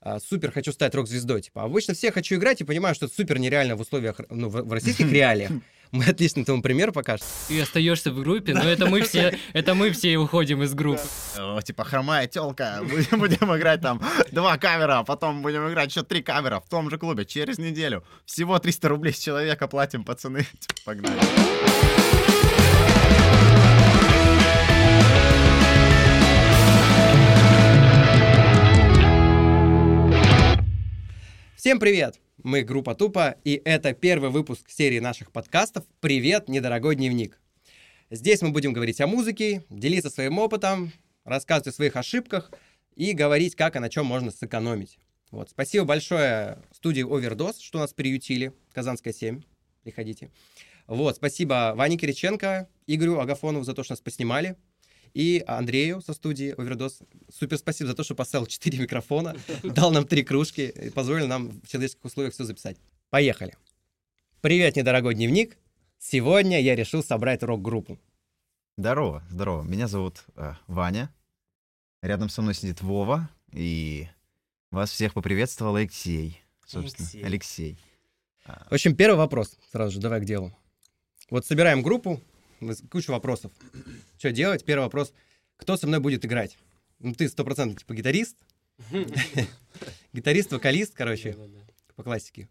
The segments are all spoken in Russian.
а, супер хочу стать рок-звездой. Типа, обычно все хочу играть и понимаю, что это супер нереально в условиях, ну, в, в российских реалиях. Мы отлично этому пример покажем. Ты остаешься в группе, но это мы все, это мы все уходим из группы. О, типа хромая телка, будем, будем играть там два кавера, потом будем играть еще три кавера в том же клубе через неделю. Всего 300 рублей с человека платим, пацаны. Погнали. Всем привет! Мы группа Тупо, и это первый выпуск серии наших подкастов «Привет, недорогой дневник». Здесь мы будем говорить о музыке, делиться своим опытом, рассказывать о своих ошибках и говорить, как и на чем можно сэкономить. Вот. Спасибо большое студии Overdose, что нас приютили. Казанская 7. Приходите. Вот. Спасибо Ване Кириченко, Игорю Агафонову за то, что нас поснимали. И Андрею со студии Overdose. Супер спасибо за то, что поставил 4 микрофона, дал нам 3 кружки и позволил нам в человеческих условиях все записать. Поехали. Привет, недорогой дневник. Сегодня я решил собрать рок-группу. Здорово, здорово. Меня зовут э, Ваня. Рядом со мной сидит Вова. И вас всех поприветствовал Алексей. Собственно, Алексей. Алексей. А, В общем, первый вопрос. Сразу же давай к делу. Вот собираем группу, куча вопросов. Что делать? Первый вопрос. Кто со мной будет играть? Ну, ты стопроцентно типа гитарист. Гитарист, вокалист, короче, по классике.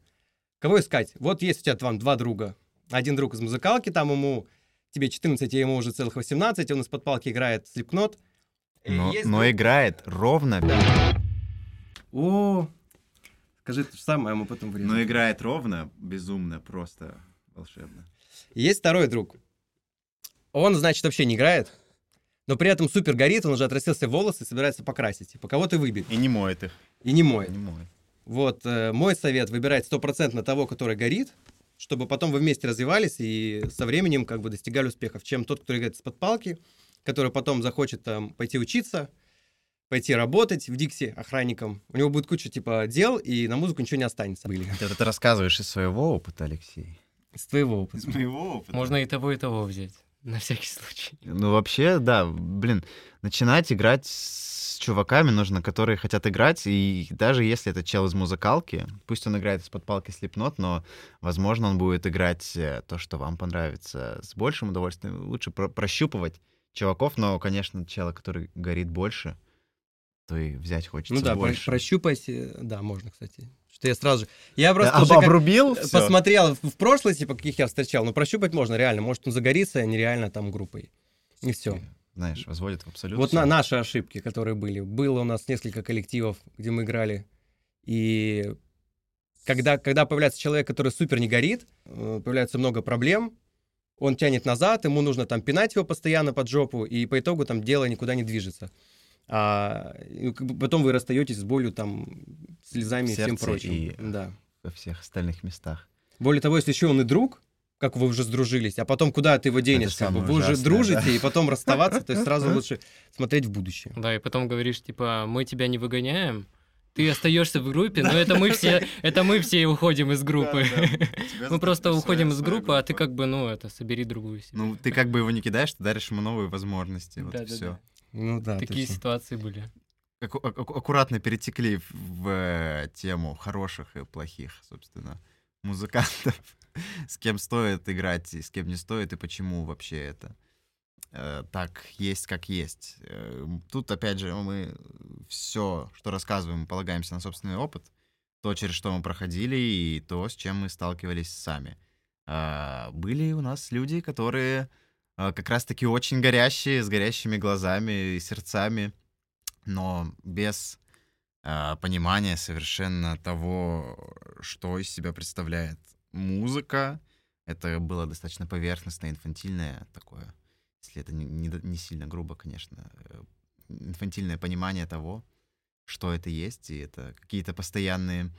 Кого искать? Вот есть у тебя там два друга. Один друг из музыкалки, там ему, тебе 14, а ему уже целых 18, он из-под палки играет слепнот. Но, но играет ровно, О, скажи то же самое, а мы потом вырежем. но играет ровно, безумно, просто волшебно. Есть второй друг. Он, значит, вообще не играет, но при этом супер горит, он уже отрастил себе волосы и собирается покрасить. Типа, кого ты выбери? И не моет их. И не моет. Не моет. Вот э, мой совет выбирать стопроцентно того, который горит, чтобы потом вы вместе развивались и со временем как бы достигали успехов, чем тот, который играет из-под палки, который потом захочет там пойти учиться, пойти работать в Дикси охранником. У него будет куча типа дел, и на музыку ничего не останется. Были. Это ты рассказываешь из своего опыта, Алексей? С твоего опыта. моего опыта. Можно и того, и того взять. На всякий случай. Ну, вообще, да, блин, начинать играть с чуваками нужно, которые хотят играть, и даже если это чел из музыкалки, пусть он играет из-под палки слепнот, но, возможно, он будет играть э, то, что вам понравится, с большим удовольствием. Лучше про- прощупывать чуваков, но, конечно, чела, который горит больше, то и взять хочется Ну да, про- больше. прощупать, э, да, можно, кстати. Что я сразу же... Я Да, просто об- уже обрубил всё? посмотрел в в прошлое, типа, каких я встречал, но прощупать можно реально. Может, он загорится нереально там группой. И все. Знаешь, возводит в абсолют. Вот на наши ошибки, которые были. Было у нас несколько коллективов, где мы играли. И когда, когда появляется человек, который супер не горит, э, появляется много проблем, он тянет назад, ему нужно там пинать его постоянно под жопу, и по итогу там дело никуда не движется. А, как бы потом вы расстаетесь с болью, там, слезами и всем прочим. и- Да. во всех остальных местах. Более того, если еще он и друг, как вы уже сдружились, а потом куда ты его денешь, как бы вы уже дружите, да. и потом расставаться, то есть сразу лучше смотреть в будущее. Да, и потом говоришь, типа, мы тебя не выгоняем, ты остаешься в группе, но это мы все, это мы все уходим из группы. Мы просто уходим из группы, а ты как бы, ну, это, собери другую себе. Ну, ты как бы его не кидаешь, ты даришь ему новые возможности. Вот все. Ну да, Такие точно. ситуации были. Аку- аку- аккуратно перетекли в, в, э, тему хороших и плохих, собственно, музыкантов. С кем стоит играть и с кем не стоит, и почему вообще это э, так есть, как есть. Э, Тут, опять же, мы все, что рассказываем, полагаемся на собственный опыт, то, через что мы проходили, и то, с чем мы сталкивались сами. А, Были у нас люди, которые а, как раз-таки очень горящие, с горящими глазами и сердцами, но без а, понимания совершенно того, что из себя представляет музыка. Это было достаточно поверхностное, инфантильное такое, если это не, не сильно грубо, конечно, э, инфантильное понимание того, что это есть, и это какие-то постоянные,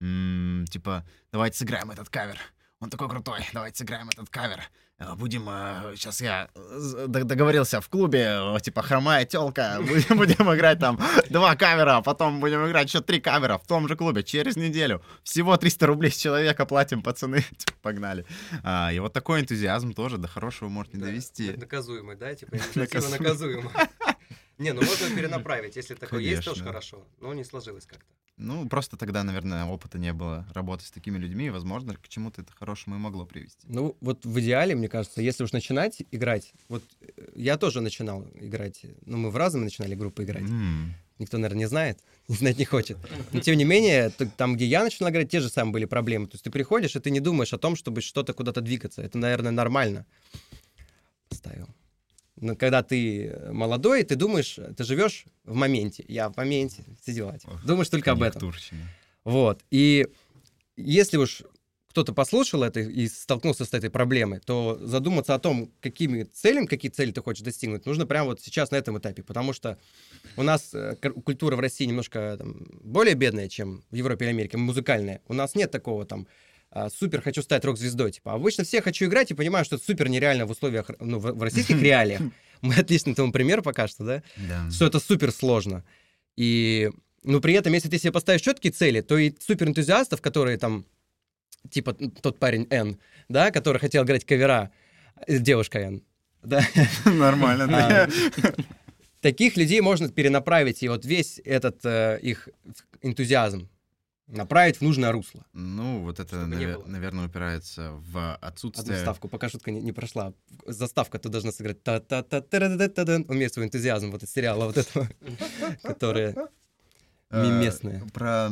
м, типа, давайте сыграем этот кавер, он такой крутой, давайте сыграем этот кавер. Э, Будем, сейчас я э, з- д- договорился в клубе, э, типа, хромая телка, будем, будем играть там два кавера, а потом будем играть еще три кавера в том же клубе через неделю. Всего 300 рублей с человека платим, пацаны, Типа, погнали. А, и вот такой энтузиазм тоже до хорошего может не довести. Наказуемый, да? Типа Наказуемый. Не, ну можно перенаправить, если такое есть, тоже хорошо. Но не сложилось как-то. Ну, просто тогда, наверное, опыта не было работы с такими людьми, и, возможно, к чему-то это хорошему и могло привести. Ну, вот в идеале, мне кажется, если уж начинать играть, вот э, я тоже начинал играть, ну, мы в разные начинали группы играть. Mm. Никто, наверное, не знает, не знать не хочет. Но, тем не менее, там, где я начинал играть, те же самые были проблемы. То есть ты приходишь, и ты не думаешь о том, чтобы что-то куда-то двигаться. Это, наверное, нормально. Поставил. Но когда ты молодой, ты думаешь, ты живешь в моменте. Я в моменте, все дела. Думаешь только об этом. Вот. И если уж кто-то послушал это и столкнулся с этой проблемой, то задуматься о том, какими целями, какие цели ты хочешь достигнуть, нужно прямо вот сейчас на этом этапе, потому что у нас э, культура в России немножко там, более бедная, чем в Европе или Америке, музыкальная. У нас нет такого там супер хочу стать рок-звездой. Типа, обычно все хочу играть и понимаю, что это супер нереально в условиях, ну, в, в российских реалиях. Мы отличный тому пример пока что, да? Да. Что это супер сложно. И, ну, при этом, если ты себе поставишь четкие цели, то и супер энтузиастов, которые там, типа тот парень Н, да, который хотел играть кавера, э, девушка Н, да? Нормально, да. А, таких людей можно перенаправить, и вот весь этот э, их энтузиазм направить в нужное русло. Ну, вот это, навер- наверное, упирается в отсутствие... Одну ставку, пока шутка не, не прошла. Заставка ты должна сыграть та та та та та та та Умеешь свой энтузиазм вот из сериала вот этого, которые э, местные. Про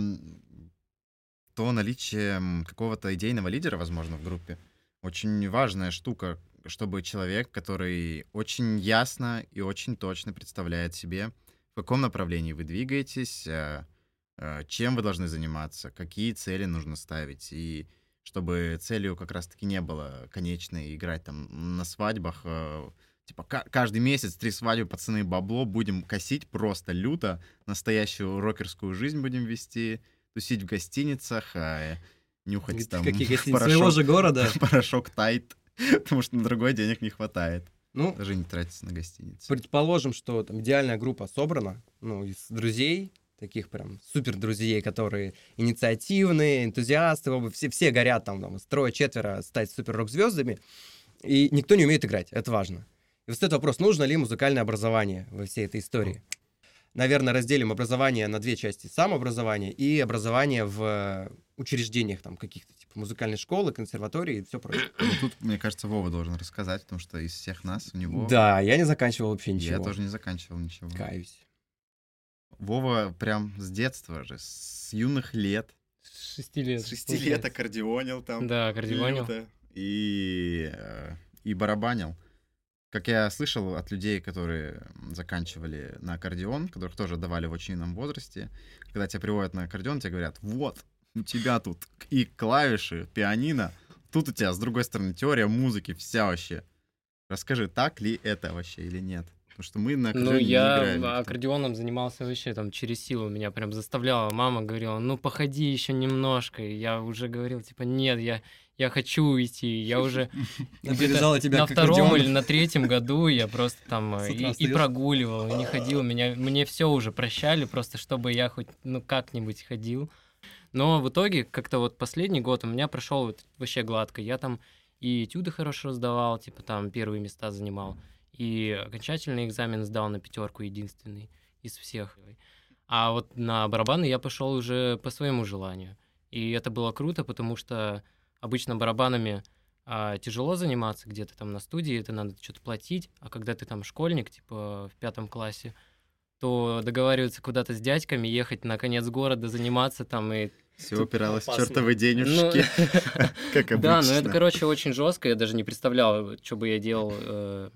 то наличие какого-то идейного лидера, возможно, в группе. Очень важная штука, чтобы человек, который очень ясно и очень точно представляет себе, в каком направлении вы двигаетесь, Э, чем вы должны заниматься, какие цели нужно ставить, и чтобы целью как раз-таки не было конечной играть там на свадьбах, э, типа каждый месяц три свадьбы, пацаны, бабло, будем косить просто люто, настоящую рокерскую жизнь будем вести, тусить в гостиницах, а нюхать там Какие гостиницы порошок, своего же города. порошок тайт, потому что на другой денег не хватает. Ну, даже не тратиться на гостиницу. Предположим, что там идеальная группа собрана, ну, из друзей, таких прям супер друзей, которые инициативные, энтузиасты, оба, все, все горят там, там трое-четверо стать супер рок-звездами, и никто не умеет играть, это важно. И вот этот вопрос, нужно ли музыкальное образование во всей этой истории? Наверное, разделим образование на две части. Самообразование и образование в учреждениях там каких-то, типа музыкальной школы, консерватории и все прочее. Ну, тут, мне кажется, Вова должен рассказать, потому что из всех нас у него... Да, я не заканчивал вообще ничего. Я тоже не заканчивал ничего. Каюсь. Вова прям с детства же, с юных лет. С шести лет. С шести лет аккордеонил там. Да, аккордеонил. И, э, и барабанил. Как я слышал от людей, которые заканчивали на аккордеон, которых тоже давали в очень юном возрасте, когда тебя приводят на аккордеон, тебе говорят, вот, у тебя тут и клавиши, пианино, тут у тебя, с другой стороны, теория музыки, вся вообще. Расскажи, так ли это вообще или нет? Потому что мы на аккордеоне Ну, я не играли. аккордеоном занимался вообще там через силу. Меня прям заставляла. Мама говорила, ну, походи еще немножко. И я уже говорил, типа, нет, я, я хочу уйти. Я уже тебя на втором или на третьем году я просто там и, и прогуливал, и не ходил. Меня, мне все уже прощали, просто чтобы я хоть ну как-нибудь ходил. Но в итоге как-то вот последний год у меня прошел вот вообще гладко. Я там и этюды хорошо сдавал, типа там первые места занимал и окончательный экзамен сдал на пятерку единственный из всех. А вот на барабаны я пошел уже по своему желанию. И это было круто, потому что обычно барабанами а, тяжело заниматься где-то там на студии, это надо что-то платить, а когда ты там школьник, типа в пятом классе, то договариваться куда-то с дядьками, ехать на конец города, заниматься там и все упиралось в чертовы денежки, ну, как обычно. Да, но это, короче, очень жестко. Я даже не представлял, что бы я делал э,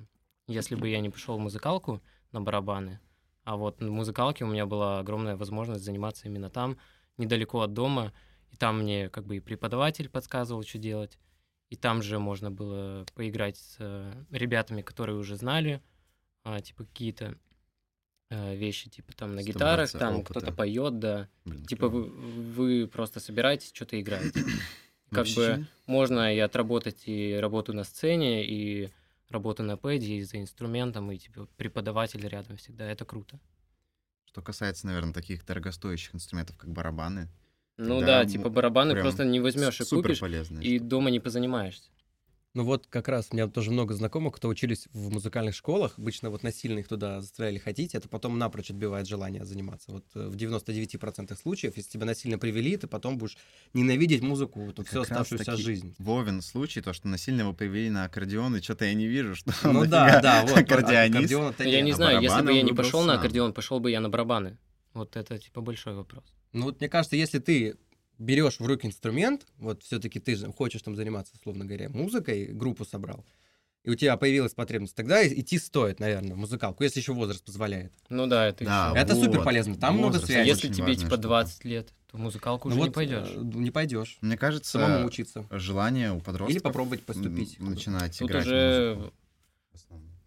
если бы я не пришел в музыкалку на барабаны, а вот в музыкалке у меня была огромная возможность заниматься именно там, недалеко от дома, и там мне как бы и преподаватель подсказывал, что делать, и там же можно было поиграть с э, ребятами, которые уже знали, а, типа какие-то э, вещи, типа там на гитарах, там кто-то поет, да, Блин, типа вы, вы просто собираетесь, что-то играете. Как бы можно и отработать и работу на сцене, и работа на пэде и за инструментом, и типа преподаватель рядом всегда. Это круто. Что касается, наверное, таких дорогостоящих инструментов, как барабаны. Ну да, типа барабаны просто не возьмешь и купишь, полезно, и дома не позанимаешься. Ну вот как раз у меня тоже много знакомых, кто учились в музыкальных школах, обычно вот насильно их туда заставляли ходить, это потом напрочь отбивает желание заниматься. Вот э, в 99% случаев, если тебя насильно привели, ты потом будешь ненавидеть музыку вот, всю оставшуюся жизнь. Вовен случай, то, что насильно его привели на аккордеон, и что-то я не вижу, что Ну да, да, вот. Аккордеонист. Я не знаю, если бы я не пошел на аккордеон, пошел бы я на барабаны. Вот это типа большой вопрос. Ну вот мне кажется, если ты берешь в руки инструмент, вот все-таки ты же хочешь там заниматься, условно говоря, музыкой, группу собрал, и у тебя появилась потребность, тогда идти стоит, наверное, в музыкалку, если еще возраст позволяет. Ну да, это Да, еще. Это вот. супер полезно, там много Возраст. связей. Если тебе типа штука. 20 лет, то в музыкалку уже Ну не вот, пойдешь. э, Не пойдешь. Мне кажется, Самому учиться. желание у подростков... Или попробовать поступить. м, Начинать Тут играть уже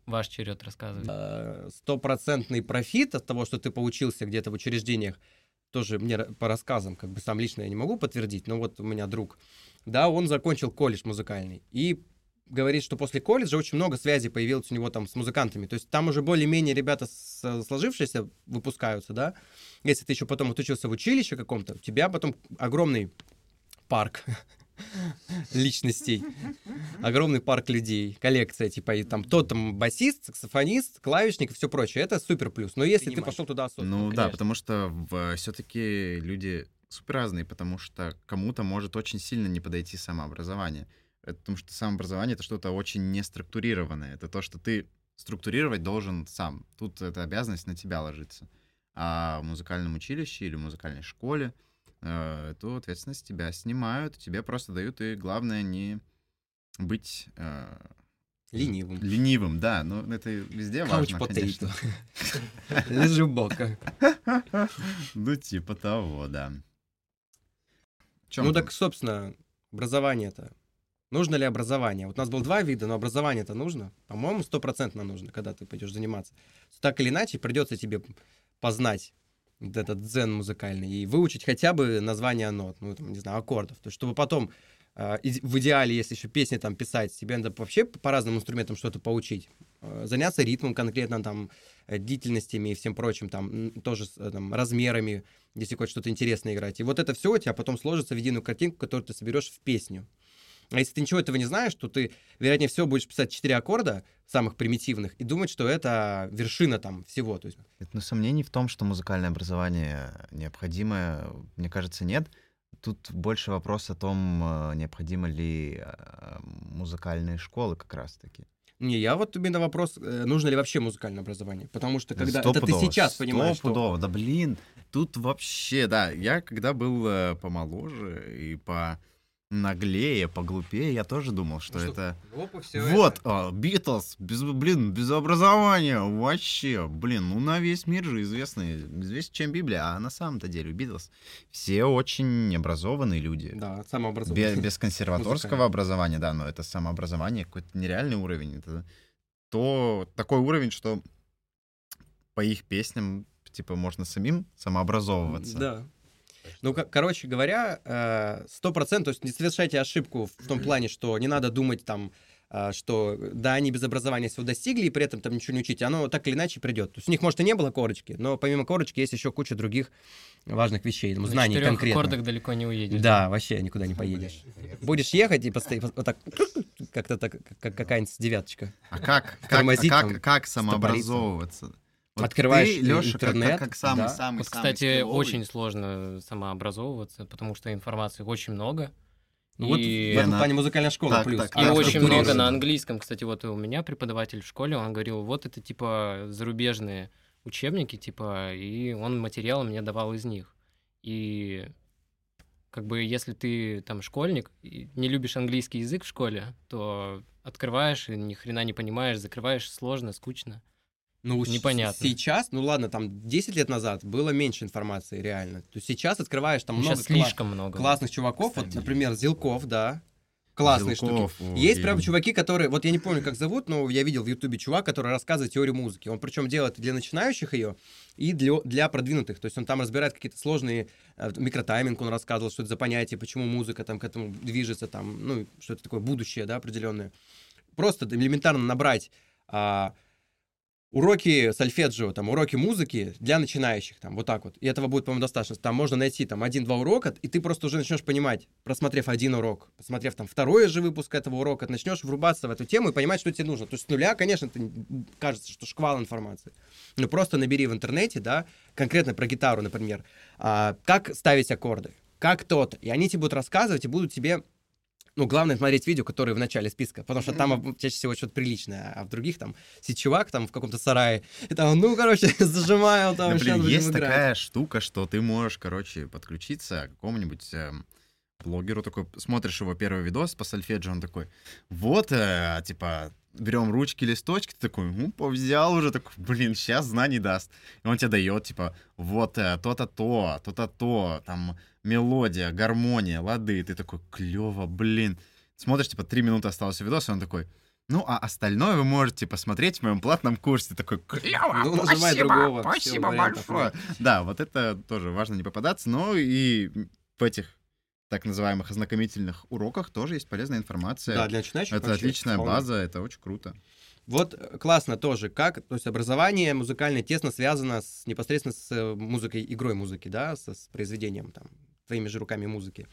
ваш черед рассказывать. Э, Стопроцентный профит от того, что ты поучился где-то в учреждениях, тоже мне по рассказам, как бы сам лично я не могу подтвердить, но вот у меня друг, да, он закончил колледж музыкальный, и говорит, что после колледжа очень много связей появилось у него там с музыкантами. То есть там уже более-менее ребята сложившиеся выпускаются, да. Если ты еще потом отучился в училище каком-то, у тебя потом огромный парк личностей, огромный парк людей, коллекция, типа, и там тот там басист, саксофонист, клавишник и все прочее. Это супер плюс. Но если ты пошел туда осознанно. Ну да, потому что все-таки люди супер разные, потому что кому-то может очень сильно не подойти самообразование. Это потому что самообразование это что-то очень неструктурированное. Это то, что ты структурировать должен сам. Тут эта обязанность на тебя ложится. А в музыкальном училище или в музыкальной школе эту ответственность тебя снимают, тебе просто дают, и главное не быть э, Ленивым. ленивым, да, но это везде Couch важно, конечно. Лежи бока. Ну, типа того, да. Ну так, собственно, образование-то. Нужно ли образование? Вот у нас было два вида, но образование-то нужно. По-моему, стопроцентно нужно, когда ты пойдешь заниматься. Так или иначе, придется тебе познать вот этот дзен музыкальный и выучить хотя бы название нот, ну, там, не знаю, аккордов. То есть, чтобы потом иде- в идеале, если еще песни там писать, тебе надо вообще по разным инструментам что-то поучить. Э, Заняться ритмом конкретно, там, э, длительностями и всем прочим, там, тоже э, там, размерами, если хочешь что-то интересное играть. И вот это все у тебя потом сложится в единую картинку, которую ты соберешь в песню. А если ты ничего этого не знаешь, то ты, вероятнее всего, будешь писать четыре аккорда, самых примитивных, и думать, что это вершина там всего. То есть, Это, ну, сомнений в том, что музыкальное образование необходимое, мне кажется, нет. Тут больше вопрос о том, э, необходимы ли э, музыкальные школы как раз-таки. не, я вот именно вопрос, э, нужно ли вообще музыкальное образование. Потому что когда это ты сейчас понимаешь, что... стопудово. Да блин, тут вообще, да, я когда был помоложе и по наглее, поглупее, я тоже думал, что, это... Вот, а, Битлз, без, блин, без образования, вообще, блин, ну на весь мир же известны, известнее, чем Библия, а на самом-то деле Битлз все очень образованные люди. Да, самообразование. Бе- без консерваторского образования, да, но это самообразование, какой-то нереальный уровень. Это то такой уровень, что по их песням, типа, можно самим самообразовываться. Да. Ну, ко- короче говоря, э, сто процентов, то есть не совершайте ошибку в том плане, что не надо думать там, э, что да, они без образования всего достигли, и при этом там ничего не учить, оно так или иначе придет. То есть у них, может, и не было корочки, но помимо корочки есть еще куча других важных вещей, ну, На знаний конкретно. аккордах далеко не уедешь. Да, вообще никуда не поедешь. Будешь ехать и постои- вот так, как-то так, как какая-нибудь девяточка. А как, как, а как, там, как самообразовываться? Вот Открываешь ты, как- интернет, как, как самый, да. самый, Вот, самый кстати, скилловый. очень сложно самообразовываться, потому что информации очень много. Ну, вот и в этом она- плане музыкальная школа Так, плюс. так, и очень много на английском. Кстати, вот у меня преподаватель в школе, он говорил, вот это типа зарубежные учебники, типа, и он материал мне давал из них. И как бы если ты там школьник и не любишь английский язык в школе, то открываешь и ни хрена не понимаешь, закрываешь сложно, скучно. Ну, Непонятно. Сейчас, ну ладно, там 10 лет назад было меньше информации, реально. То есть сейчас открываешь там много Сейчас кла- слишком много. классных чуваков. Вот, Кстати. например, Зилков, да. Классные Зилков, штуки. о, Есть и- прям чуваки, которые, вот я не помню, как зовут, но я видел в Ютубе чувак, который рассказывает теорию музыки. Он причем делает для начинающих ее и для, для продвинутых. То есть он там разбирает какие-то сложные э, микротайминг, он рассказывал, что это за понятие, почему музыка там к этому движется, там, ну, что это такое будущее, да, определенное. Просто элементарно набрать а, уроки сольфеджио, там, уроки музыки для начинающих, там, вот так вот. И этого будет, по-моему, достаточно. Там можно найти, там, один-два урока, и ты просто уже начнешь понимать, просмотрев один урок, посмотрев, там, второй же выпуск этого урока, начнешь врубаться в эту тему и понимать, что тебе нужно. То есть с нуля, конечно, это кажется, что шквал информации. Но просто набери в интернете, да, конкретно про гитару, например, а, как ставить аккорды, как то-то. И они тебе будут рассказывать и будут тебе ну, главное смотреть видео, которые в начале списка, потому что там чаще всего что-то приличное, а в других там сетевак там в каком-то сарае, и там, ну, короче, зажимаю там, да, блин, есть играть. такая штука, что ты можешь, короче, подключиться к какому-нибудь э, блогеру, такой, смотришь его первый видос по сольфеджио, он такой, вот, э, типа, берем ручки, листочки, ты такой, ну, взял уже, такой, блин, сейчас знаний даст. И он тебе дает, типа, вот э, то-то то, то-то то, там, мелодия, гармония, лады. Ты такой, клево, блин. Смотришь, типа, три минуты осталось видос, и он такой, ну, а остальное вы можете посмотреть в моем платном курсе. Такой, клево, ну, спасибо, другого, спасибо большое. Да, вот это тоже важно не попадаться, но и в этих так называемых ознакомительных уроках тоже есть полезная информация. Да, для начинающих. Это отличная вполне. база, это очень круто. Вот э, классно тоже, как, то есть образование музыкальное тесно связано с, непосредственно с э, музыкой, игрой музыки, да, со, с произведением там твоими же руками музыки.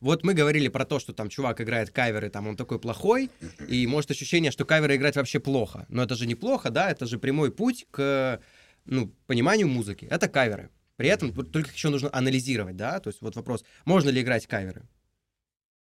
Вот мы говорили про то, что там чувак играет каверы, там он такой плохой, и может ощущение, что каверы играть вообще плохо. Но это же неплохо, да, это же прямой путь к ну, пониманию музыки. Это каверы. При этом только еще нужно анализировать, да, то есть вот вопрос, можно ли играть каверы?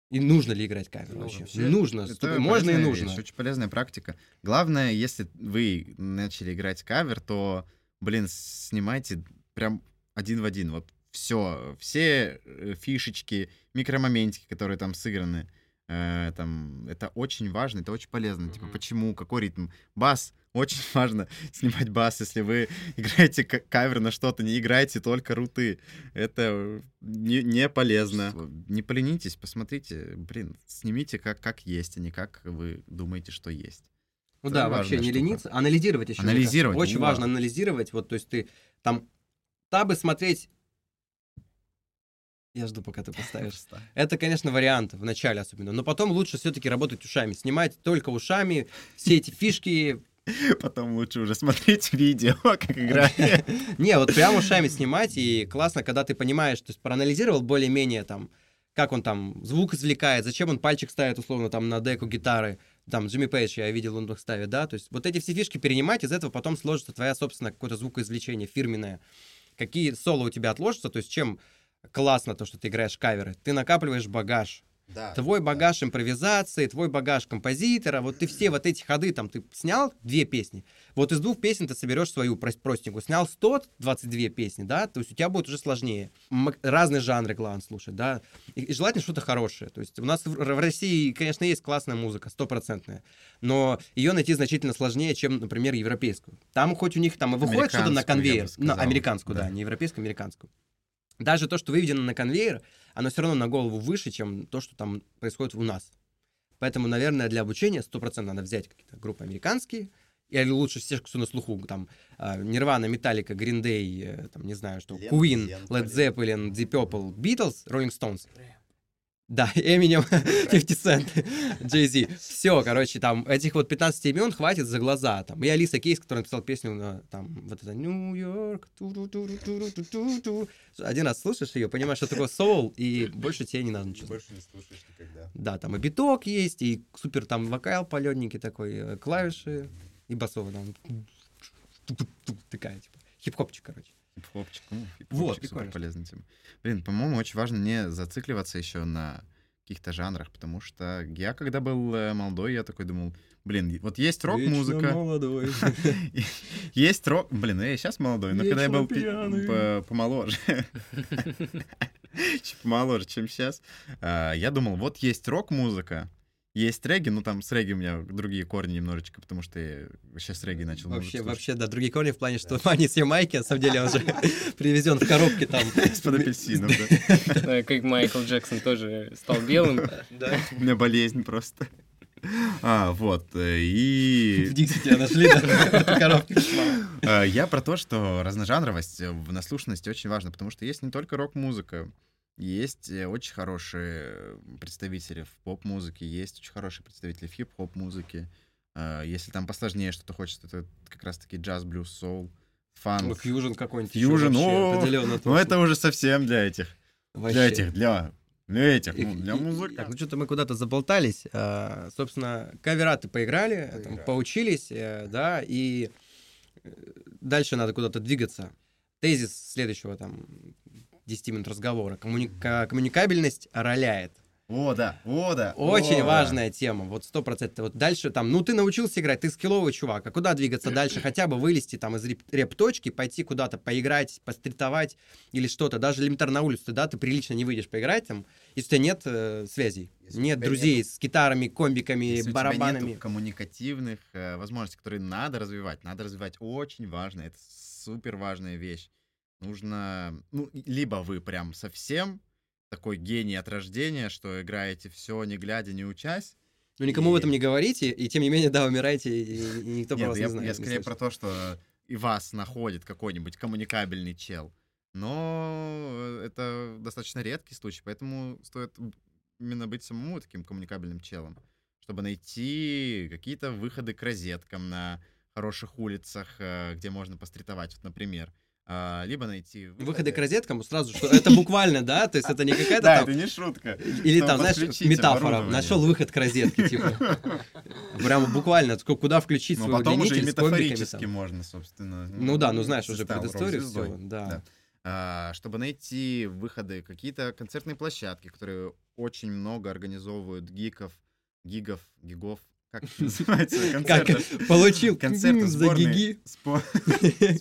И нужно ли играть каверы ну, вообще? вообще? Нужно. Это можно и нужно. Вещь, очень полезная практика. Главное, если вы начали играть кавер, то, блин, снимайте прям один в один. Вот все, все э, фишечки, микромоментики, которые там сыграны, э, там, это очень важно, это очень полезно. Mm-hmm. Типа, почему, какой ритм? Бас, очень важно снимать бас, если вы играете кавер на что-то, не играйте только руты. Это не, не полезно. Не поленитесь, посмотрите, блин, снимите как, как есть, а не как вы думаете, что есть. Ну Это да, вообще не штука. лениться, анализировать еще. Анализировать. Очень важно анализировать, вот, то есть ты там табы смотреть я жду, пока ты поставишь. Это, конечно, вариант в начале особенно. Но потом лучше все-таки работать ушами. Снимать только ушами все эти фишки, Потом лучше уже смотреть видео, как играть. Не, вот прям ушами снимать, и классно, когда ты понимаешь, то есть проанализировал более-менее там, как он там звук извлекает, зачем он пальчик ставит, условно, там на деку гитары, там Джимми Пейдж, я видел, он их ставит, да, то есть вот эти все фишки перенимать, из этого потом сложится твоя, собственно, какое-то звукоизвлечение фирменное. Какие соло у тебя отложатся, то есть чем классно то, что ты играешь каверы, ты накапливаешь багаж, да, твой багаж да. импровизации, твой багаж композитора, вот ты все вот эти ходы, там, ты снял две песни, вот из двух песен ты соберешь свою простенькую, снял 122 песни, да, то есть у тебя будет уже сложнее. Разные жанры главное слушать, да, и, и желательно что-то хорошее, то есть у нас в, в России, конечно, есть классная музыка, стопроцентная, но ее найти значительно сложнее, чем, например, европейскую. Там хоть у них там и выходит что-то на конвейер, ну, американскую, да. да, не европейскую, американскую. Даже то, что выведено на конвейер, оно все равно на голову выше, чем то, что там происходит у нас. Поэтому, наверное, для обучения 100% надо взять какие-то группы американские, или лучше все, что на слуху, там, Нирвана, Металлика, Green Day, там, не знаю, что, Queen, Led Zeppelin, Deep Purple, Beatles, Rolling Stones. Да, Эминем, 50 Cent, Jay Z. Все, короче, там этих вот 15 имен хватит за глаза. Там. И Алиса Кейс, которая написал песню на там вот это Нью-Йорк. Один раз слушаешь ее, понимаешь, что такое соул, и больше тебе не надо ничего. Больше не слушаешь никогда. Да, там и биток есть, и супер там вокал полетненький такой, э, клавиши, и басовый там. Такая, типа, хип-хопчик, короче. Хип-хопчик. Ну, вот, супер полезная тема. Блин, по-моему, очень важно не зацикливаться еще на каких-то жанрах, потому что я, когда был э, молодой, я такой думал, блин, вот есть рок-музыка. молодой. Есть рок... Блин, ну я сейчас молодой, но когда я был помоложе, помоложе, чем сейчас, а, я думал, вот есть рок-музыка, есть регги, ну там с регги у меня другие корни немножечко, потому что я сейчас регги начал. Вообще, вообще, да, другие корни в плане, что они с Ямайки, на самом деле он же привезен в коробке там. Из-под апельсинов, да. Как Майкл Джексон тоже стал белым. Да. У меня болезнь просто. А, вот, э, и... В Дикси тебя нашли, да. А, я про то, что разножанровость в наслушанности очень важна, потому что есть не только рок-музыка, есть э, очень хорошие представители в поп-музыке, есть очень хорошие представители в хип-хоп музыке. А, если там посложнее что-то хочется, это как раз-таки джаз, блюз, соул, фанк. Ну, фьюжн какой-нибудь. Фьюжн, о, ну это уже совсем для этих. Вообще. Для этих, для для этих, ну, для музыки. Так, ну что-то мы куда-то заболтались. А, собственно, кавераты поиграли, поиграли. Там, поучились, э, да, и э, дальше надо куда-то двигаться. Тезис следующего там 10 минут разговора. Коммуника- коммуникабельность роляет. О, да, о, да. Очень о, важная да. тема, вот сто процентов. Вот дальше там, ну ты научился играть, ты скилловый чувак, а куда двигаться дальше? Хотя бы вылезти там из реп-точки, пойти куда-то поиграть, постритовать или что-то. Даже элементарно на улицу, да, ты прилично не выйдешь поиграть там, если у тебя нет э, связей, если нет друзей нету... с гитарами, комбиками, если барабанами. У тебя нету коммуникативных э, возможностей, которые надо развивать, надо развивать очень важно, это супер важная вещь. Нужно, ну, либо вы прям совсем такой гений от рождения, что играете все, не глядя, не учась. Ну, никому и... в этом не говорите, и тем не менее, да, умираете, и, и никто Нет, про вас я, не знает. Я скорее про то, что и вас находит какой-нибудь коммуникабельный чел. Но это достаточно редкий случай, поэтому стоит именно быть самому таким коммуникабельным челом, чтобы найти какие-то выходы к розеткам на хороших улицах, э, где можно постритовать, вот, например. А, либо найти выходы. выходы к розеткам сразу, что это буквально, да, то есть это не какая-то там... Да, это не шутка. Или там, знаешь, метафора, нашел выход к розетке, типа. Прямо буквально, куда включить свой потом уже и метафорически можно, собственно. Ну да, ну знаешь, уже предысторию все, да. А, чтобы найти выходы, какие-то концертные площадки, которые очень много организовывают гиков, гигов, гигов, как называется концерт? Как получил концерты сборные,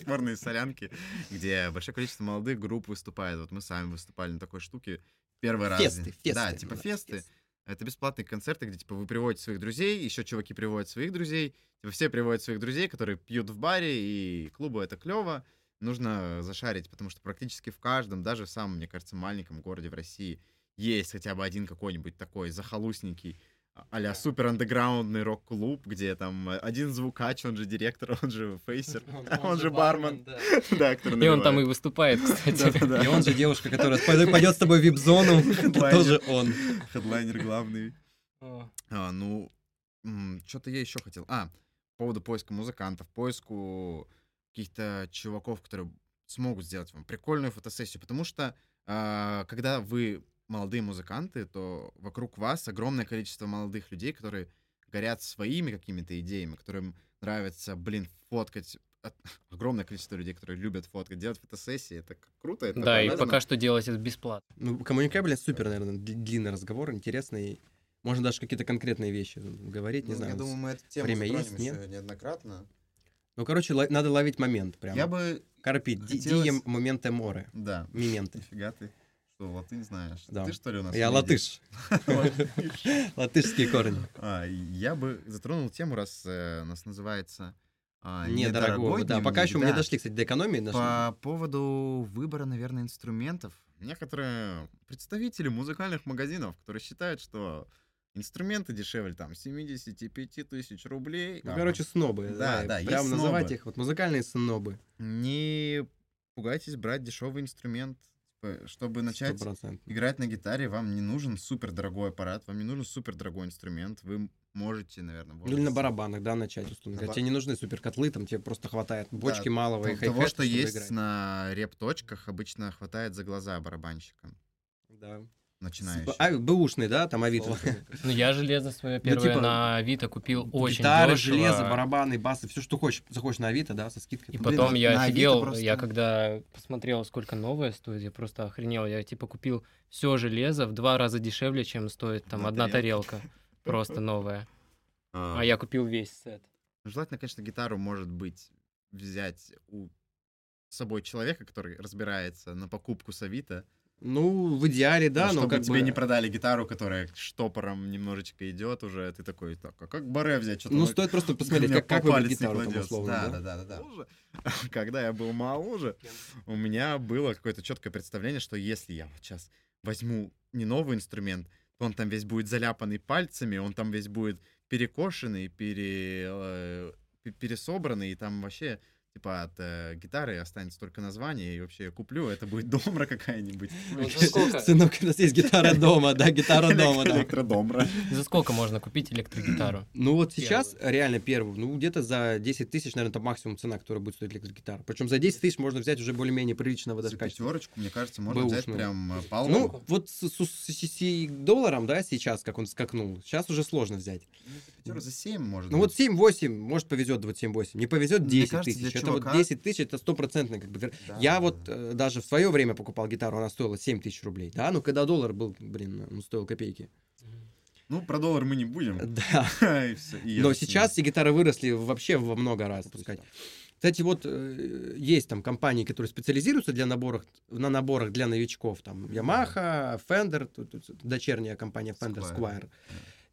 сборные солянки, где большое количество молодых групп выступает. Вот мы сами выступали на такой штуке первый раз. Фесты, фесты. Да, типа фесты. Это бесплатные концерты, где типа вы приводите своих друзей, еще чуваки приводят своих друзей, типа все приводят своих друзей, которые пьют в баре, и клубу это клево. Нужно зашарить, потому что практически в каждом, даже в самом, мне кажется, маленьком городе в России есть хотя бы один какой-нибудь такой захолустненький а супер андеграундный рок-клуб, где там один звукач, он же директор, он же фейсер, он, он, он же бармен. да. И он там и выступает, кстати. И он же девушка, которая пойдет с тобой в вип-зону, тоже он. Хедлайнер главный. А, ну, что-то я еще хотел. А, по поводу поиска музыкантов, поиску каких-то чуваков, которые смогут сделать вам прикольную фотосессию, потому что а, когда вы молодые музыканты, то вокруг вас огромное количество молодых людей, которые горят своими какими-то идеями, которым нравится, блин, фоткать огромное количество людей, которые любят фоткать, делать фотосессии, это круто. Это да, и пока что делать это бесплатно. Ну, коммуникабельность супер, наверное, длинный разговор, интересный. Можно даже какие-то конкретные вещи говорить, не ну, знаю. Я думаю, мы эту тему время есть, нет? неоднократно. Ну, короче, надо ловить момент прям. Я бы Карпить, хотелось... дием моменте море. Да. Моменты. Нифига ты. Что, латынь знаешь? Да. Ты что ли у нас? Я латыш. Латышские корни. А, я бы затронул тему, раз э, нас называется а, недорогого. Да, пока еще мы не дошли, кстати, до экономии. По поводу выбора, наверное, инструментов. Некоторые представители музыкальных магазинов, которые считают, что инструменты дешевле там 75 тысяч рублей. Ну, короче, снобы. Да, да, Прям называть их, вот музыкальные снобы. Не пугайтесь брать дешевый инструмент чтобы начать 100%. играть на гитаре, вам не нужен супер дорогой аппарат, вам не нужен супер дорогой инструмент. Вы можете, наверное, Ну или на барабанах, да, начать, условно говоря. Тебе не нужны супер котлы, там тебе просто хватает бочки да, малого и Того, что есть играть. на реп-точках, обычно хватает за глаза барабанщика. Да начинающий. А, бэушный, да, там Авито. Ну, я железо свое ну, первое типа, на Авито купил очень Гитары, железо, барабаны, басы, все, что хочешь, захочешь на Авито, да, со скидкой. И потом я офигел, я когда посмотрел, сколько новая стоит, я просто охренел. Я, типа, купил все железо в два раза дешевле, чем стоит там одна тарелка. Просто новая. А. а я купил весь сет. Желательно, конечно, гитару, может быть, взять у с собой человека, который разбирается на покупку с Авито, ну, в идеале, да, но, но как тебе бы... не продали гитару, которая штопором немножечко идет уже, ты такой, так, а как баре взять? Что ну, стоит просто посмотреть, как, как выбрать гитару, там, условно, да, да, да, да, да. Когда я был моложе, у меня было какое-то четкое представление, что если я вот сейчас возьму не новый инструмент, то он там весь будет заляпанный пальцами, он там весь будет перекошенный, пере... Э, пересобранный, и там вообще типа от э, гитары останется только название, и вообще я куплю, это будет домра какая-нибудь. Ну? Сынок, у нас есть гитара дома, да, гитара дома, да. Электродомра. За сколько можно купить электрогитару? Ну вот сейчас реально первую, ну где-то за 10 тысяч, наверное, это максимум цена, которая будет стоить электрогитара. Причем за 10 тысяч можно взять уже более-менее приличного За даже качества. пятерочку, мне кажется, можно взять прям э, палку. Ну, вот с, долларом, да, сейчас, как он скакнул, сейчас уже сложно взять. Пятеру за 7 может Ну вот быть. 7-8, может повезет 27-8, не повезет Мне 10 кажется, тысяч. Это вот чувака- 10 тысяч, это стопроцентно как бы. Да. Я вот э, даже в свое время покупал гитару, она стоила 7 тысяч рублей, да, ну когда доллар был, блин, он стоил копейки. Ну, про доллар мы не будем. Да, И всё, и но сейчас эти гитары выросли вообще во много раз. Пускать. Кстати, вот э, есть там компании, которые специализируются для наборах, на наборах для новичков. Там Yamaha, Fender, тут- тут дочерняя компания Fender Squire. Squire.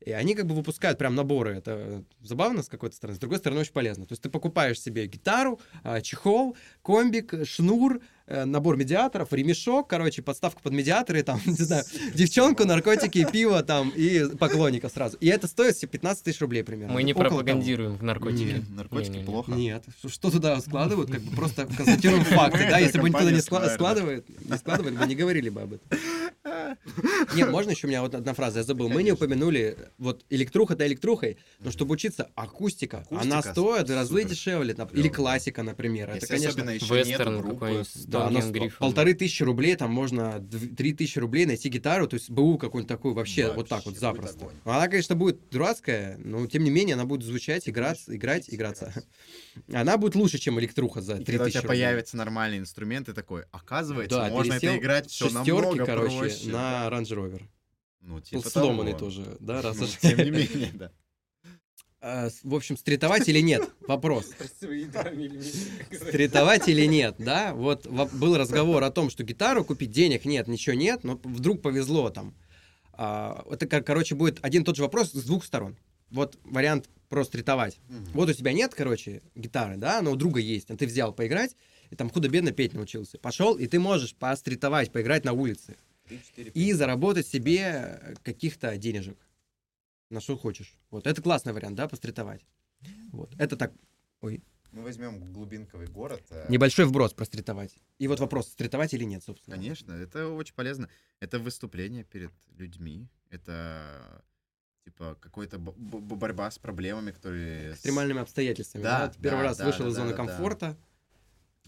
И они как бы выпускают прям наборы. Это забавно с какой-то стороны, с другой стороны очень полезно. То есть ты покупаешь себе гитару, а, чехол, комбик, шнур, э, набор медиаторов, ремешок, короче, подставку под медиаторы, там, не знаю, девчонку, наркотики, пиво там и поклонника сразу. И это стоит себе 15 тысяч рублей примерно. Мы не Около того. пропагандируем наркотики. Нет, Наркотики Не-не-не. плохо. Нет, что- туда складывают, как бы просто констатируем факты, да, если бы туда не компания скла- Square, да. складывают, не складывали бы, не говорили бы об этом. Нет, можно еще у меня вот одна фраза, я забыл. Мы не упомянули, вот электруха да электрухой, но чтобы учиться акустика, она стоит в разы дешевле, или классика, например. Это, конечно, Вестерн группы. полторы тысячи рублей, там можно три тысячи рублей найти гитару, то есть БУ какую-нибудь такую вообще, вот так вот запросто. Она, конечно, будет дурацкая, но тем не менее она будет звучать, играть, играть, играться. Она будет лучше, чем электруха за И три когда у тебя рублей. появятся нормальные инструменты, такой, оказывается, Да, можно это играть все шестерки, намного короче, проще. на Range Rover. Ну, типа Сломанный того. тоже, да, раз Ну, уж- Тем не менее, да. А, В общем, стритовать или нет? Вопрос. Стритовать или нет, да? Вот во- был разговор о том, что гитару купить денег нет, ничего нет, но вдруг повезло там. А, Это, кор- короче, будет один и тот же вопрос с двух сторон. Вот вариант просто стритовать. Вот у тебя нет, короче, гитары, да, но у друга есть, а ты взял поиграть, и там худо-бедно петь научился. Пошел, и ты можешь постритовать, поиграть на улице. И заработать себе каких-то денежек. На что хочешь. Вот, это классный вариант, да, постритовать. Вот, это так, ой, Мы возьмем глубинковый город. э, небольшой вброс простритовать. И вот вопрос, стритовать или нет, собственно. Конечно, это очень полезно. Это выступление перед людьми. Это типа какой-то борьба с проблемами, которые... Экстремальными обстоятельствами. Да, Да, Ты первый да, раз да, вышел да, из зоны да, да, да. комфорта.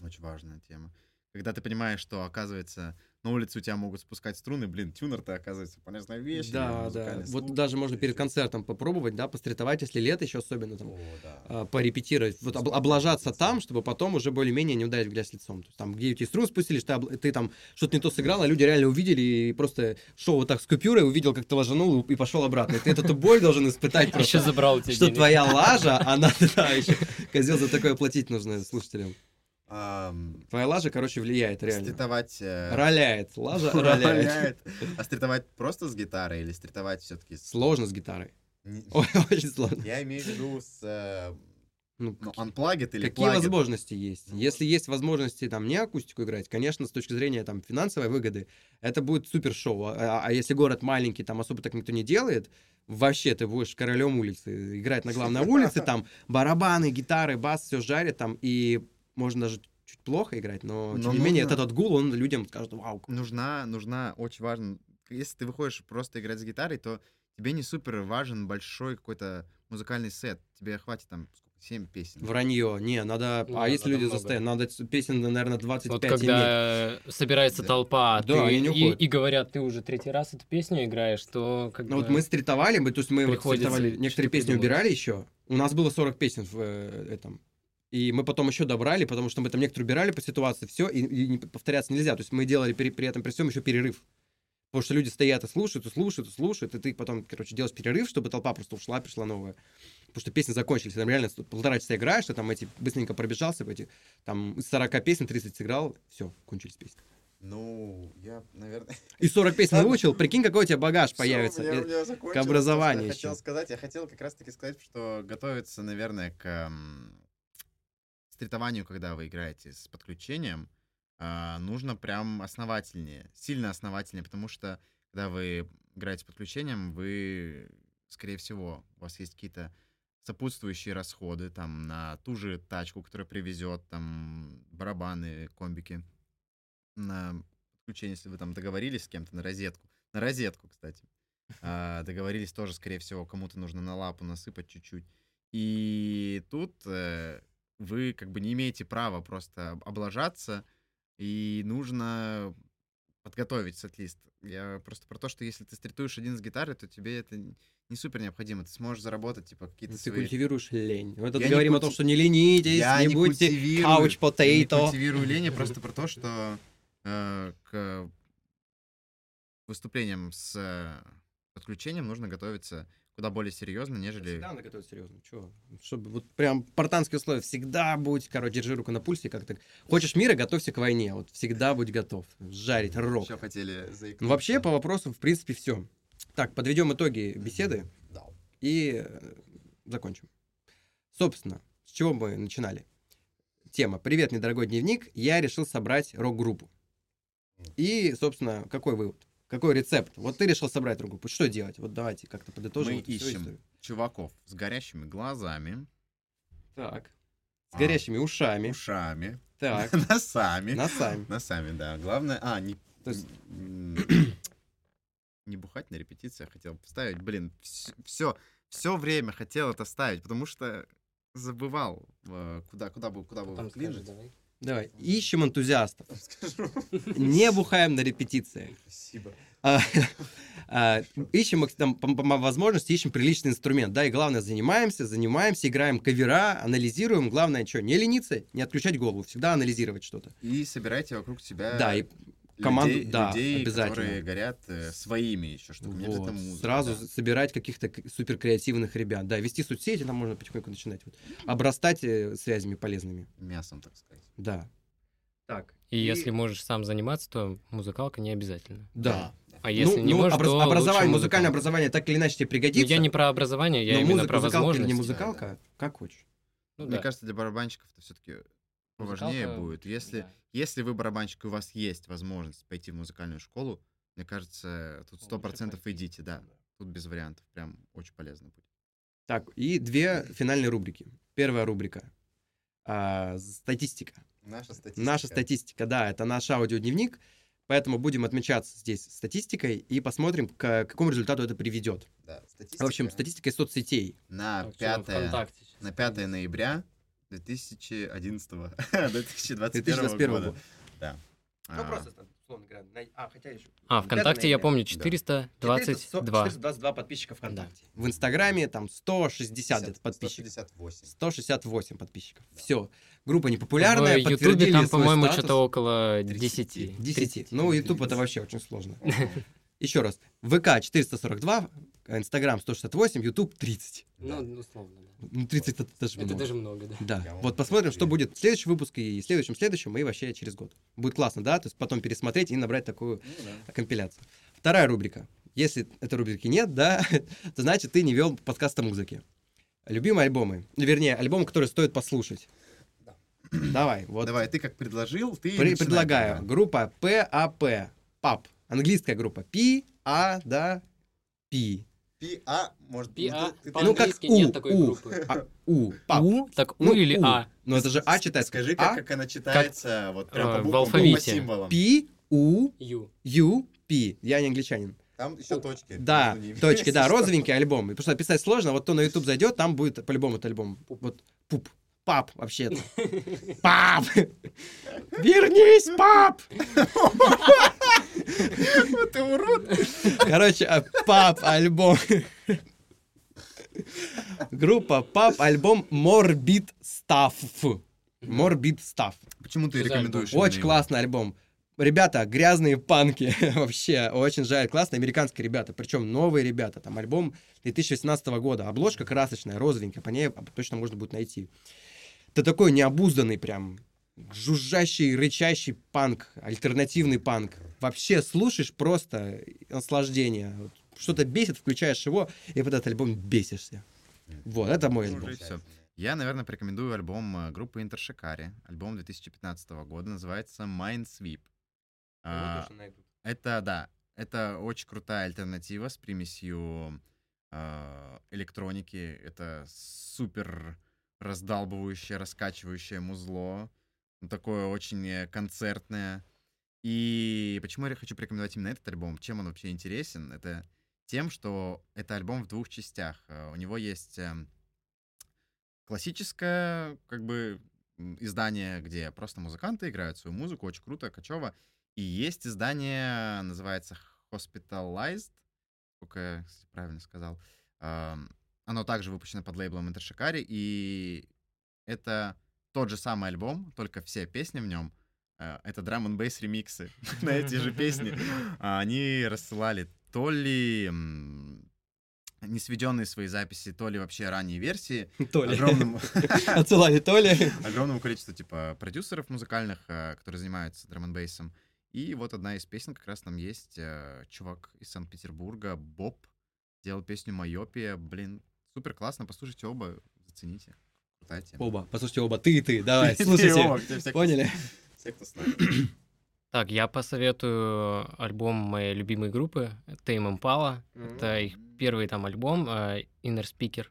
Очень важная тема. Когда ты понимаешь, что, оказывается, на улице у тебя могут спускать струны, блин, тюнер-то, оказывается, полезная вещь. Да, да. музыкальный Вот слух, даже можно перед концертом попробовать, да, постритовать, если лето еще особенно там. О, да. а, порепетировать, вот об- облажаться там, чтобы потом уже более-менее не ударить в грязь лицом. То есть там, где эти струн спустили, что ты, ты там что-то не то сыграл, а люди реально увидели и просто шел вот так с купюрой, увидел, как ты ложанул и пошел обратно. И ты эту боль должен испытать Еще просто. забрал у тебя Что твоя лажа, она, да, еще козел за такое платить нужно слушателям. Ам, Твоя лажа, короче, влияет реально. Стритовать... э, Роляет, лажа роляет. роляет. А стритовать просто с гитарой или стритовать все-таки с... Сложно с гитарой. Не- Ой, очень сложно. Я имею в виду с... э, Ну, Ну, unplugged или Какие plugged? возможности есть? Ну, Если есть возможности там не акустику играть, конечно, с точки зрения там финансовой выгоды, это будет супер шоу. А, а если город маленький, там особо так никто не делает, вообще ты будешь королем улицы, играть на главной улице, там барабаны, гитары, бас, все жарит там, и можно даже чуть плохо играть, но, Но тем не менее, нужно- этот гул, он людям скажет, вау, нужна, нужна очень важно. Если ты выходишь просто играть с гитарой, то тебе не супер важен большой какой-то музыкальный сет. Тебе хватит там сколько, 7 песен. вранье, не, надо, Ну а если люди много. застоят, надо песен, наверное, 25 Вот иметь. когда собирается Да. толпа, а Да, ты- и, уходят. и говорят, ты уже третий раз эту песню играешь, то как Ну бы... вот мы стритовали, мы, то есть мы вот стритовали, некоторые песни придумывать. убирали еще. У нас было 40 песен в э, этом. И мы потом еще добрали, потому что мы там некоторые убирали по ситуации, все, и, и не повторяться нельзя. То есть мы делали при, при этом при всем еще перерыв. Потому что люди стоят и слушают, и слушают, и слушают, и ты потом, короче, делаешь перерыв, чтобы толпа просто ушла, пришла новая. Потому что песни закончились. Там реально полтора часа играешь, ты там эти быстренько пробежался, эти, там из 40 песен 30 сыграл, все, кончились песни. Ну, я, наверное... И 40 песен выучил, прикинь, какой у тебя багаж Всё, появится. меня- Э, меня закончилось образованию Я хотел сказать, я хотел как раз-таки сказать, что готовиться, наверное, к стритованию, когда вы играете с подключением, а, нужно прям основательнее, сильно основательнее, потому что когда вы играете с подключением, вы, скорее всего, у вас есть какие-то сопутствующие расходы, там, на ту же тачку, которая привезет, там, барабаны, комбики, на подключение, если вы там договорились с кем-то, на розетку. На розетку, кстати. А, договорились тоже, скорее всего, кому-то нужно на лапу насыпать чуть-чуть. И тут э, вы как бы не имеете права просто облажаться, и нужно подготовить сет-лист. Я просто про то, что если ты стритуешь один с гитары, то тебе это не супер необходимо. Ты сможешь заработать, типа, какие-то Ты свои... культивируешь лень. Мы тут Я не говорим о культи- том, что не ленитесь, Я не, не будьте культивирую- couch Не potato. культивирую лень, я просто про то, что э, к выступлениям с э, подключением нужно готовиться куда более серьезно, нежели... Всегда надо готовить серьезно. Чё? Чтобы вот прям спартанские условия. Всегда будь, короче, держи руку на пульсе. Как-то. Хочешь мира, готовься к войне. Вот всегда будь готов. Жарить, рок. Еще хотели заикнуться. Ну, вообще, по вопросу, в принципе, все. Так, подведем итоги беседы Да. и э, закончим. Собственно, с чего мы начинали? Тема «Привет, недорогой дневник». Я решил собрать рок-группу. И, собственно, какой вывод? Какой рецепт? Вот ты решил собрать рок-группу. Что делать? Вот давайте как-то подытожим. Мы всю ищем. Чуваков с горящими глазами, Так. С А. горящими ушами. ушами, Так. носами. Носами. Носами, да. Главное... А, не... То есть- Не бухать на репетициях хотел поставить. Блин, все, все время хотел это ставить, потому что забывал, э, куда, куда бы, куда бы вклинить. скажи, давай. Ищем энтузиастов. Скажу. Не бухаем на репетициях. Спасибо. А, а, ищем, там, по, по возможности, ищем приличный инструмент. Да, и главное, занимаемся, занимаемся, играем кавера, анализируем. Главное, что, не лениться, не отключать голову, всегда анализировать что-то. И собирайте вокруг себя Да, и людей, команду- да, людей, обязательно. которые горят э, своими еще. Не вот, обязательно музыка, сразу да. собирать каких-то к- суперкреативных ребят. Да, вести соцсети, там можно потихоньку начинать. Вот. Обрастать э, связями полезными. Мясом, так сказать. Да. Так. И если можешь сам заниматься, то музыкалка не обязательно. Да. А если ну, не ну, можешь, образ- то образование, лучше музыкальное образование так или иначе тебе Ну, пригодится. я не про образование, я но именно музыка, про музыкалка или возможности. не музыкалка, как хочешь. Ну, Мне да. кажется, для барабанщиков это все-таки поважнее Музыкалка, будет. Если, да. если вы барабанщик, и у вас есть возможность пойти в музыкальную школу, мне кажется, тут сто процентов идите, да. Тут без вариантов. Прям очень полезно будет. Так, и две финальные рубрики. Первая рубрика. а, статистика. Наша статистика. Наша статистика, да, это наш аудиодневник. Поэтому будем отмечаться здесь статистикой и посмотрим, к какому результату это приведет. Да, статистика. В общем, статистика из соцсетей. На Так, что, 5, ВКонтакте сейчас на 5 пойдем. ноября 2011 2021 2021 года. года. Да. Ну, А, просто, условно говоря, а, хотя еще... А, ВКонтакте, я помню, 422. 422 подписчика ВКонтакте. В Инстаграме там 160 где-то подписчиков. 168. 168 подписчиков. Все. Группа непопулярная, В Ютубе там, по-моему, что-то около 10. 10. 10. Ну, YouTube это вообще очень сложно. Еще раз. ВК 442, Инстаграм 168, YouTube 30. Ну, условно, да. Ну, 30 это даже Это много. даже много, да. Да. Я Вот посмотрим, что поверю. будет в следующем выпуске и в следующем, следующем, и вообще через год. Будет классно, да? То есть потом пересмотреть и набрать такую Ну да. компиляцию. Вторая рубрика. Если этой рубрики нет, да, то значит ты не вел подкаст о музыке. Любимые альбомы. Ну, Вернее, альбомы, которые стоит послушать. Давай, вот. Давай, ты как предложил, ты При- предлагаю. тогда. Группа PAP. ПАП. Английская группа. P, A, да, P. Пи, а, может, Пи, ну, а, ты- ты- по- Ну, как У, нет такой У. группы. А, У. ПАП. У? Так У Ну, или А? Но это же А читается. Скажи, А, как, как она читается, вот прям э, по в буквам, по алфавите. символам. P, U, Ю. U, P. Я не англичанин. Там еще точки. Да, точки, да, розовенький альбом. И Потому что писать сложно, вот кто на YouTube зайдет, там будет по-любому этот альбом. Вот пуп. Пап, вообще-то. Пап! Вернись, пап! Ты урод. Короче, а, пап, альбом. Группа пап, альбом Morbid Stuff. Morbid Stuff. Почему ты рекомендуешь? Очень классный альбом. Ребята, грязные панки. Вообще, очень жаль. Классные американские ребята. Причем новые ребята. Там альбом 2018 года. Обложка красочная, розовенькая. По ней точно можно будет найти. Это такой необузданный прям жужжащий, рычащий панк, альтернативный панк. Вообще слушаешь просто наслаждение. Что-то бесит, включаешь его, и под этот альбом бесишься. Вот, это мой альбом. Я, наверное, порекомендую альбом э, группы Интершикари. Альбом 2015 года. Называется Mind Sweep. А, Это, да, это очень крутая альтернатива с примесью э, электроники. Это супер раздалбывающее, раскачивающее музло. Такое очень концертное. И почему я хочу порекомендовать именно этот альбом? Чем он вообще интересен? Это тем, что это альбом в двух частях. У него есть эм, классическое, как бы, издание, где просто музыканты играют свою музыку, очень круто, качево. И есть издание, называется Hospitalized, сколько я правильно сказал. Оно также выпущено под лейблом Интершикари, и это тот же самый альбом, только все песни в нем э, это драм н бейс ремиксы на эти же песни. А они рассылали то ли не сведенные свои записи, то ли вообще ранние версии. То ли. Огромному... Отсылали то ли. Огромному количеству, типа, продюсеров музыкальных, э, которые занимаются драм н бейсом и вот одна из песен как раз там есть. Э, чувак из Санкт-Петербурга, Боб, делал песню «Майопия». Блин, супер классно, послушайте оба, зацените. Крутая тема. Оба, послушайте оба, ты и ты, давай, слушайте. Поняли? Все, кто Так, я посоветую альбом моей любимой группы Tame Impala. Mm-hmm. Это их первый там альбом uh, Inner Speaker.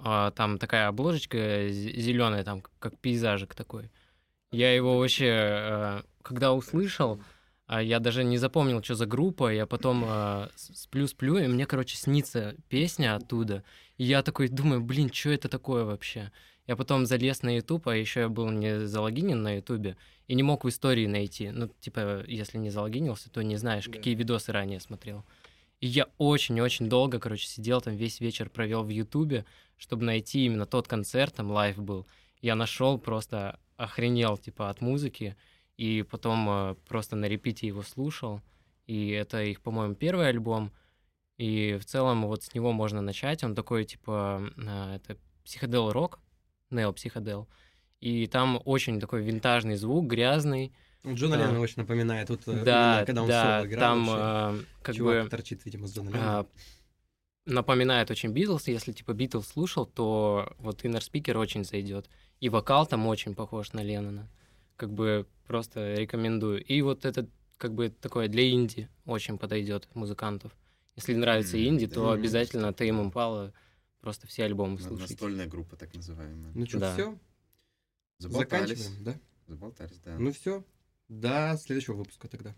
Uh, там такая обложечка зеленая, там как пейзажик такой. Я его вообще, uh, когда услышал, я даже не запомнил, что за группа. Я потом сплю-сплю, и мне, короче, снится песня оттуда. И я такой думаю, блин, что это такое вообще? Я потом залез на YouTube, а еще я был не залогинен на YouTube и не мог в истории найти. Ну, типа, если не залогинился, то не знаешь, да. какие видосы ранее смотрел. И я очень-очень долго, короче, сидел там весь вечер провел в Ютубе, чтобы найти именно тот концерт, там live был. Я нашел, просто охренел, типа, от музыки, и потом э, просто на repeat е его слушал. И это их, по-моему, первый альбом. И в целом вот с него можно начать. Он такой, типа, э, это психодел-рок, нео-психодел. И там очень такой винтажный звук, грязный. Джона а, Леннона очень напоминает, вот э, да, когда он да, соло играл. Там а, как Чувак бы торчит, видимо, с Джона а, напоминает очень Битлз. Если типа Битлз слушал, то вот Inner Speaker очень зайдет. И вокал там очень похож на Леннона. Как бы просто рекомендую. И вот этот как бы такое для инди очень подойдет музыкантов. Если нравится инди, то обязательно Tame Impala просто все альбомы слушайте. Настольная группа, так называемая. Ну что, да. все? Заболтались. Заканчиваем, да? Заболтались, да. Ну все. До следующего выпуска тогда.